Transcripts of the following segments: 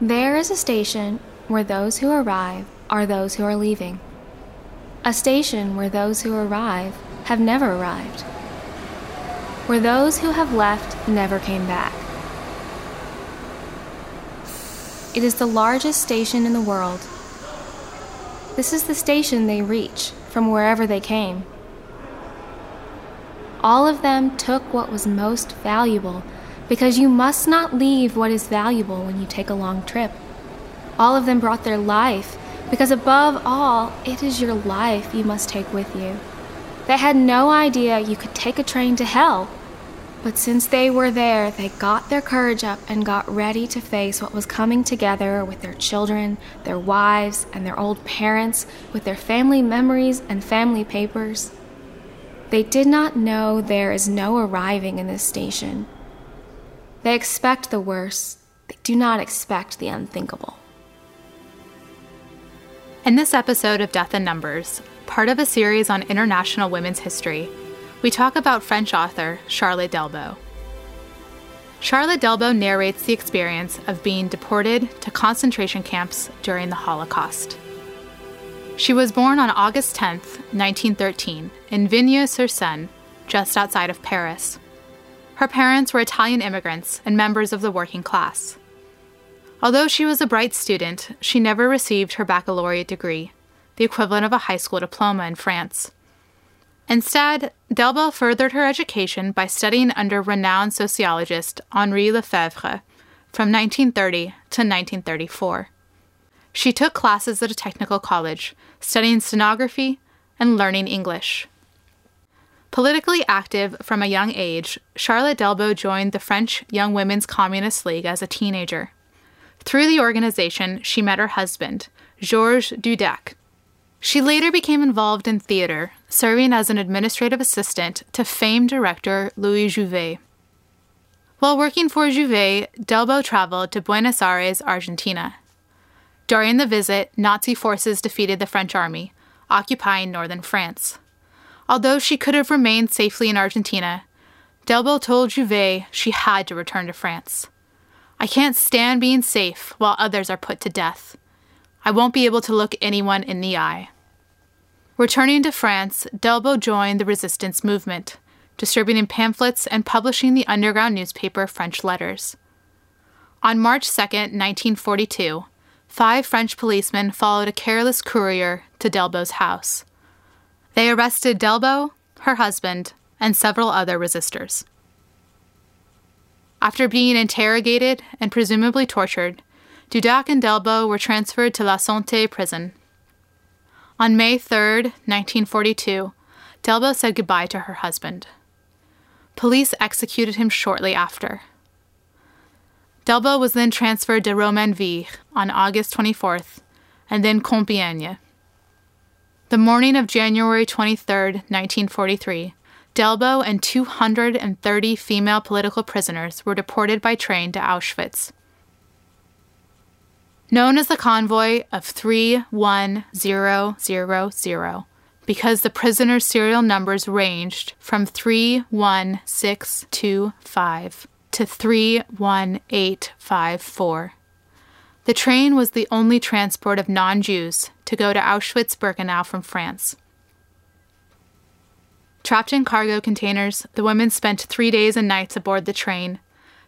There is a station where those who arrive are those who are leaving. A station where those who arrive have never arrived. Where those who have left never came back. It is the largest station in the world. This is the station they reach from wherever they came. All of them took what was most valuable because you must not leave what is valuable when you take a long trip. All of them brought their life because, above all, it is your life you must take with you. They had no idea you could take a train to hell. But since they were there, they got their courage up and got ready to face what was coming together with their children, their wives, and their old parents, with their family memories and family papers. They did not know there is no arriving in this station. They expect the worst, they do not expect the unthinkable. In this episode of Death in Numbers, part of a series on international women's history, we talk about French author Charlotte Delbo. Charlotte Delbo narrates the experience of being deported to concentration camps during the Holocaust. She was born on August 10, 1913, in Vigneux sur Seine, just outside of Paris. Her parents were Italian immigrants and members of the working class. Although she was a bright student, she never received her baccalaureate degree, the equivalent of a high school diploma in France. Instead, Delbo furthered her education by studying under renowned sociologist Henri Lefebvre from 1930 to 1934. She took classes at a technical college, studying stenography and learning English. Politically active from a young age, Charlotte Delbo joined the French Young Women's Communist League as a teenager. Through the organization, she met her husband, Georges Dudach. She later became involved in theater, serving as an administrative assistant to famed director Louis Jouvet. While working for Jouvet, Delbo traveled to Buenos Aires, Argentina. During the visit, Nazi forces defeated the French army, occupying northern France. Although she could have remained safely in Argentina, Delbo told Jouvet she had to return to France. I can't stand being safe while others are put to death. I won't be able to look anyone in the eye. Returning to France, Delbo joined the resistance movement, distributing pamphlets and publishing the underground newspaper French Letters. On March 2, 1942, five French policemen followed a careless courier to Delbo's house. They arrested Delbo, her husband, and several other resistors. After being interrogated and presumably tortured, Dudach and Delbo were transferred to La Santé prison. On May 3, 1942, Delbo said goodbye to her husband. Police executed him shortly after. Delbo was then transferred to Romainville on August 24th, and then Compiègne. The morning of January 23, 1943, Delbo and 230 female political prisoners were deported by train to Auschwitz. Known as the convoy of 31000, because the prisoners' serial numbers ranged from 31625 to 31854. The train was the only transport of non Jews to go to Auschwitz Birkenau from France. Trapped in cargo containers, the women spent three days and nights aboard the train,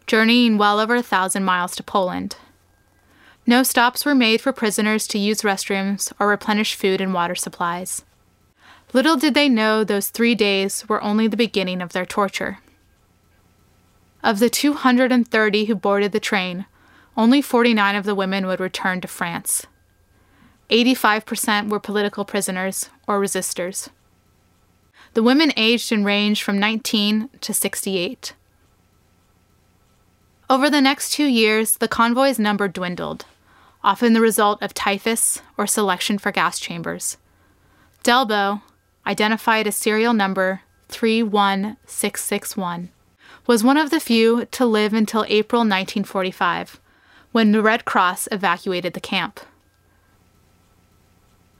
journeying well over a thousand miles to Poland. No stops were made for prisoners to use restrooms or replenish food and water supplies. Little did they know those three days were only the beginning of their torture. Of the 230 who boarded the train, only 49 of the women would return to France. 85% were political prisoners or resistors. The women aged and ranged from 19 to 68. Over the next two years, the convoy's number dwindled, often the result of typhus or selection for gas chambers. Delbo, identified as serial number 31661, was one of the few to live until April 1945 when the Red Cross evacuated the camp.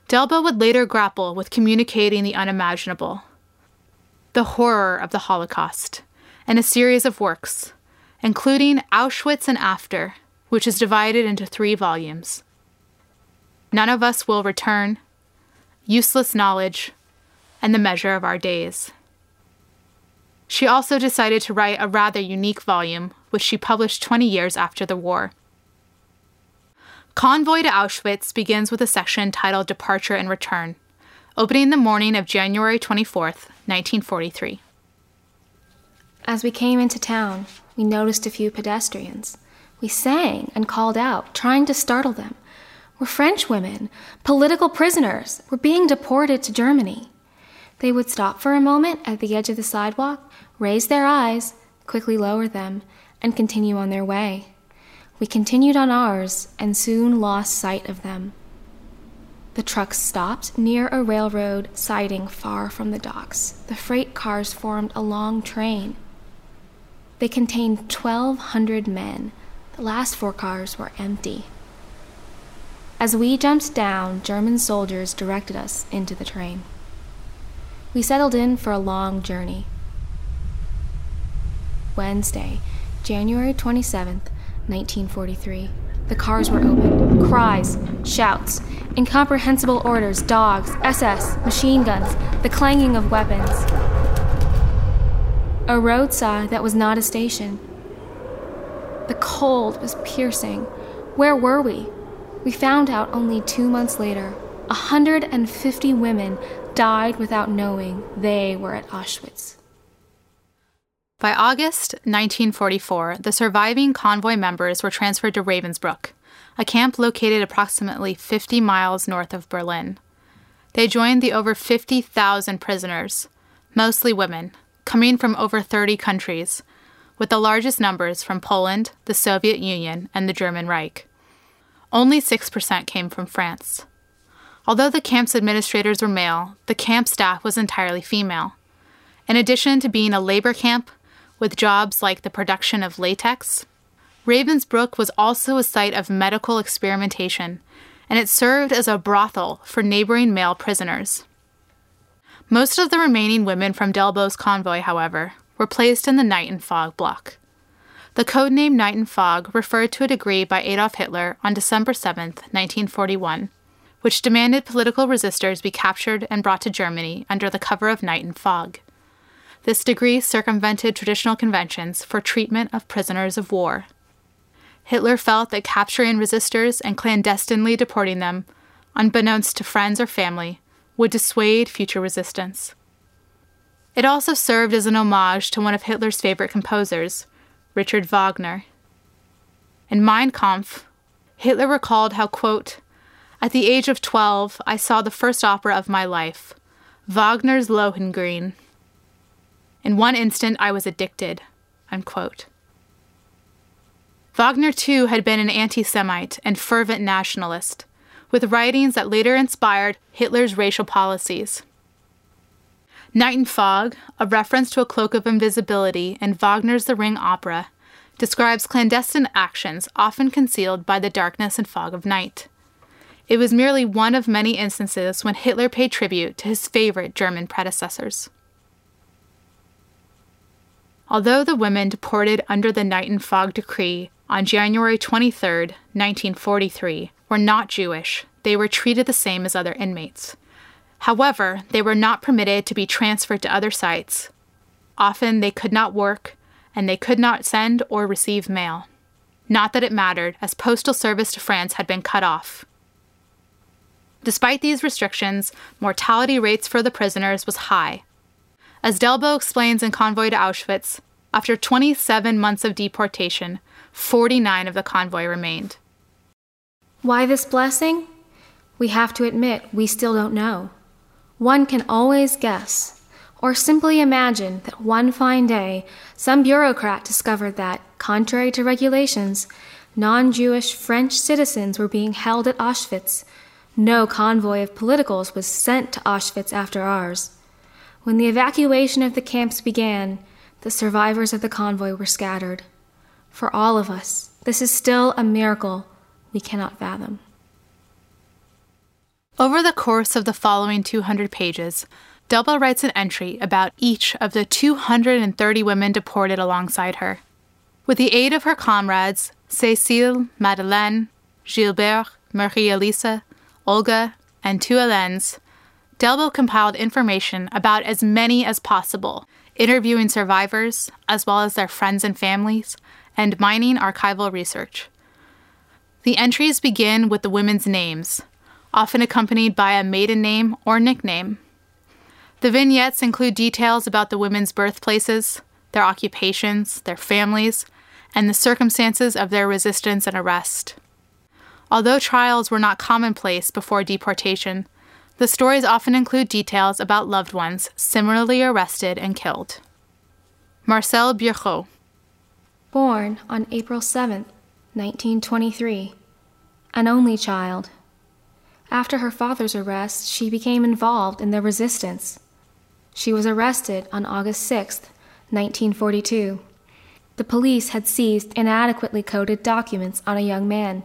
Delbo would later grapple with communicating the unimaginable the horror of the Holocaust in a series of works, including Auschwitz and After which is divided into three volumes None of Us Will Return, Useless Knowledge, and The Measure of Our Days. She also decided to write a rather unique volume, which she published 20 years after the war. Convoy to Auschwitz begins with a section titled Departure and Return, opening the morning of January 24th, 1943. As we came into town, we noticed a few pedestrians. We sang and called out, trying to startle them. We're French women, political prisoners. We're being deported to Germany. They would stop for a moment at the edge of the sidewalk, raise their eyes, quickly lower them, and continue on their way. We continued on ours and soon lost sight of them. The trucks stopped near a railroad siding far from the docks. The freight cars formed a long train. They contained 1,200 men. The last four cars were empty. As we jumped down, German soldiers directed us into the train. We settled in for a long journey. Wednesday, January 27th, 1943. The cars were opened. Cries, shouts, incomprehensible orders, dogs, SS, machine guns, the clanging of weapons. A road sign that was not a station. The cold was piercing. Where were we? We found out only two months later. 150 women died without knowing they were at Auschwitz. By August 1944, the surviving convoy members were transferred to Ravensbrück, a camp located approximately 50 miles north of Berlin. They joined the over 50,000 prisoners, mostly women, coming from over 30 countries, with the largest numbers from Poland, the Soviet Union, and the German Reich. Only 6% came from France. Although the camp's administrators were male, the camp staff was entirely female. In addition to being a labor camp, with jobs like the production of latex. Ravensbrück was also a site of medical experimentation, and it served as a brothel for neighboring male prisoners. Most of the remaining women from Delbo's convoy, however, were placed in the Night and Fog block. The codename Night and Fog referred to a decree by Adolf Hitler on December 7, 1941, which demanded political resistors be captured and brought to Germany under the cover of night and fog. This decree circumvented traditional conventions for treatment of prisoners of war. Hitler felt that capturing resistors and clandestinely deporting them, unbeknownst to friends or family, would dissuade future resistance. It also served as an homage to one of Hitler's favorite composers, Richard Wagner. In Mein Kampf, Hitler recalled how, quote, At the age of 12, I saw the first opera of my life, Wagner's Lohengrin. In one instant, I was addicted. Unquote. Wagner, too, had been an anti Semite and fervent nationalist, with writings that later inspired Hitler's racial policies. Night and Fog, a reference to a cloak of invisibility in Wagner's The Ring opera, describes clandestine actions often concealed by the darkness and fog of night. It was merely one of many instances when Hitler paid tribute to his favorite German predecessors. Although the women deported under the Night and Fog Decree on January 23, 1943, were not Jewish, they were treated the same as other inmates. However, they were not permitted to be transferred to other sites. Often they could not work, and they could not send or receive mail. Not that it mattered, as postal service to France had been cut off. Despite these restrictions, mortality rates for the prisoners was high, as Delbo explains in Convoy to Auschwitz, after 27 months of deportation, 49 of the convoy remained. Why this blessing? We have to admit we still don't know. One can always guess, or simply imagine that one fine day some bureaucrat discovered that, contrary to regulations, non Jewish French citizens were being held at Auschwitz. No convoy of politicals was sent to Auschwitz after ours. When the evacuation of the camps began, the survivors of the convoy were scattered. For all of us, this is still a miracle we cannot fathom. Over the course of the following 200 pages, Delbo writes an entry about each of the 230 women deported alongside her. With the aid of her comrades, Cécile, Madeleine, Gilbert, Marie Elisa, Olga, and two Hélènes, Delbo compiled information about as many as possible, interviewing survivors, as well as their friends and families, and mining archival research. The entries begin with the women's names, often accompanied by a maiden name or nickname. The vignettes include details about the women's birthplaces, their occupations, their families, and the circumstances of their resistance and arrest. Although trials were not commonplace before deportation, the stories often include details about loved ones similarly arrested and killed. Marcelle Bureau. Born on April 7, 1923, an only child. After her father's arrest, she became involved in the resistance. She was arrested on August 6, 1942. The police had seized inadequately coded documents on a young man.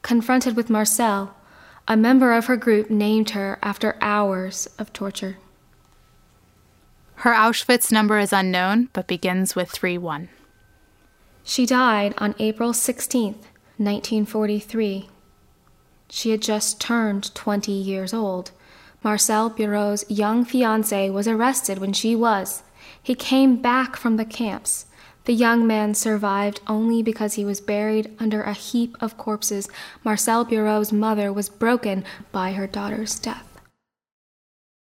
Confronted with Marcelle, a member of her group named her after hours of torture. Her Auschwitz number is unknown, but begins with 3 1. She died on April 16, 1943. She had just turned 20 years old. Marcelle Bureau's young fiance was arrested when she was. He came back from the camps. The young man survived only because he was buried under a heap of corpses. Marcelle Bureau's mother was broken by her daughter's death.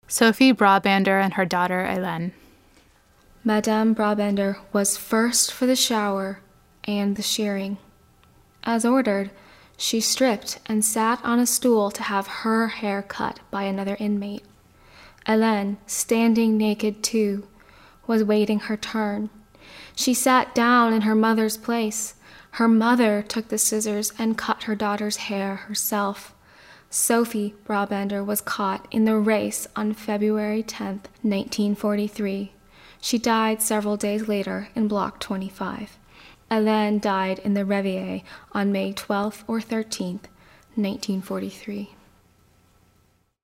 Sophie Brabander and her daughter Hélène. Madame Brabander was first for the shower and the shearing. As ordered, she stripped and sat on a stool to have her hair cut by another inmate. Hélène, standing naked too, was waiting her turn. She sat down in her mother's place. Her mother took the scissors and cut her daughter's hair herself. Sophie Brabander was caught in the race on February 10, 1943. She died several days later in Block 25. Hélène died in the Revier on May 12 or 13, 1943.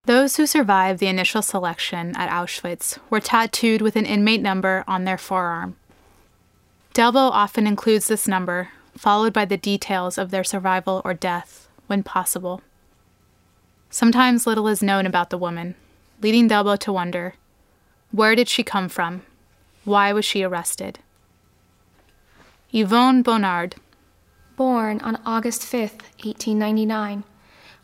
Those who survived the initial selection at Auschwitz were tattooed with an inmate number on their forearm. Delbo often includes this number, followed by the details of their survival or death, when possible. Sometimes little is known about the woman, leading Delbo to wonder where did she come from? Why was she arrested? Yvonne Bonnard. Born on August 5, 1899,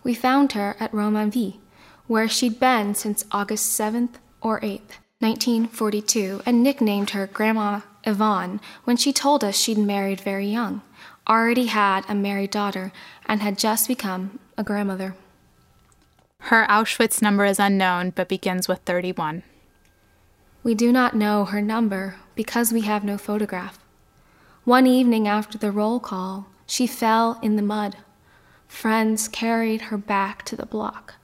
we found her at Romainville, where she'd been since August 7th or 8th, 1942, and nicknamed her Grandma Yvonne when she told us she'd married very young, already had a married daughter, and had just become a grandmother. Her Auschwitz number is unknown but begins with 31. We do not know her number because we have no photograph. One evening after the roll call, she fell in the mud. Friends carried her back to the block.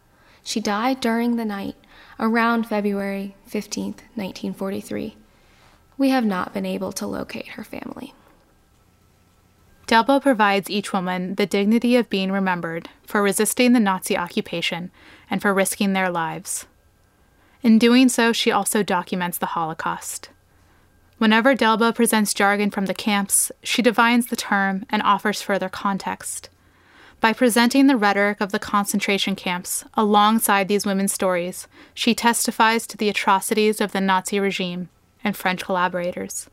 She died during the night, around February 15, 1943. We have not been able to locate her family. Delbo provides each woman the dignity of being remembered for resisting the Nazi occupation and for risking their lives. In doing so, she also documents the Holocaust. Whenever Delbo presents jargon from the camps, she defines the term and offers further context. By presenting the rhetoric of the concentration camps alongside these women's stories, she testifies to the atrocities of the Nazi regime and French collaborators.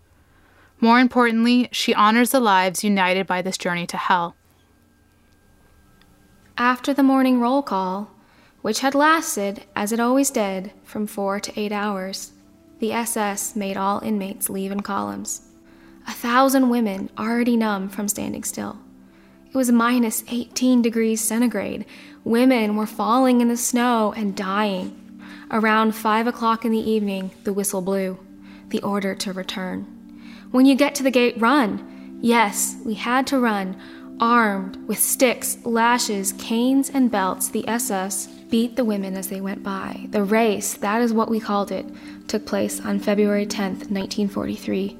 More importantly, she honors the lives united by this journey to hell. After the morning roll call, which had lasted, as it always did, from four to eight hours, the SS made all inmates leave in columns. A thousand women already numb from standing still. It was minus 18 degrees centigrade. Women were falling in the snow and dying. Around five o'clock in the evening, the whistle blew the order to return. When you get to the gate, run. Yes, we had to run. Armed with sticks, lashes, canes, and belts, the SS beat the women as they went by. The race, that is what we called it, took place on February 10th, 1943,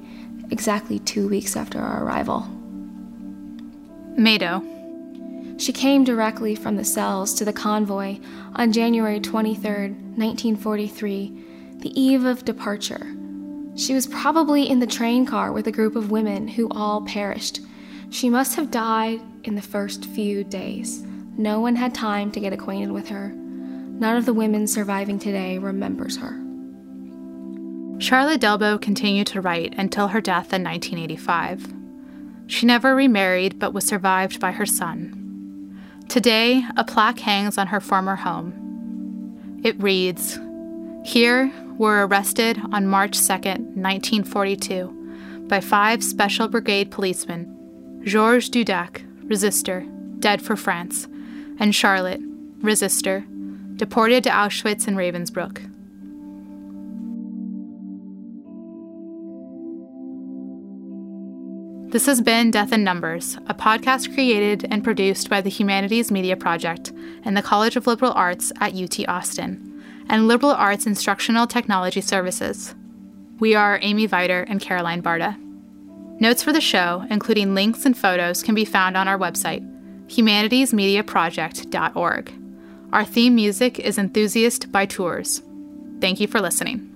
exactly two weeks after our arrival. Mado. She came directly from the cells to the convoy on January 23, 1943, the eve of departure. She was probably in the train car with a group of women who all perished. She must have died in the first few days. No one had time to get acquainted with her. None of the women surviving today remembers her. Charlotte Delbo continued to write until her death in 1985. She never remarried but was survived by her son. Today, a plaque hangs on her former home. It reads Here were arrested on March 2, 1942, by five Special Brigade policemen Georges Dudach, resistor, dead for France, and Charlotte, resistor, deported to Auschwitz and Ravensbrück. This has been Death in Numbers, a podcast created and produced by the Humanities Media Project and the College of Liberal Arts at UT Austin, and Liberal Arts Instructional Technology Services. We are Amy Viter and Caroline Barta. Notes for the show, including links and photos, can be found on our website, humanitiesmediaproject.org. Our theme music is Enthusiast by Tours. Thank you for listening.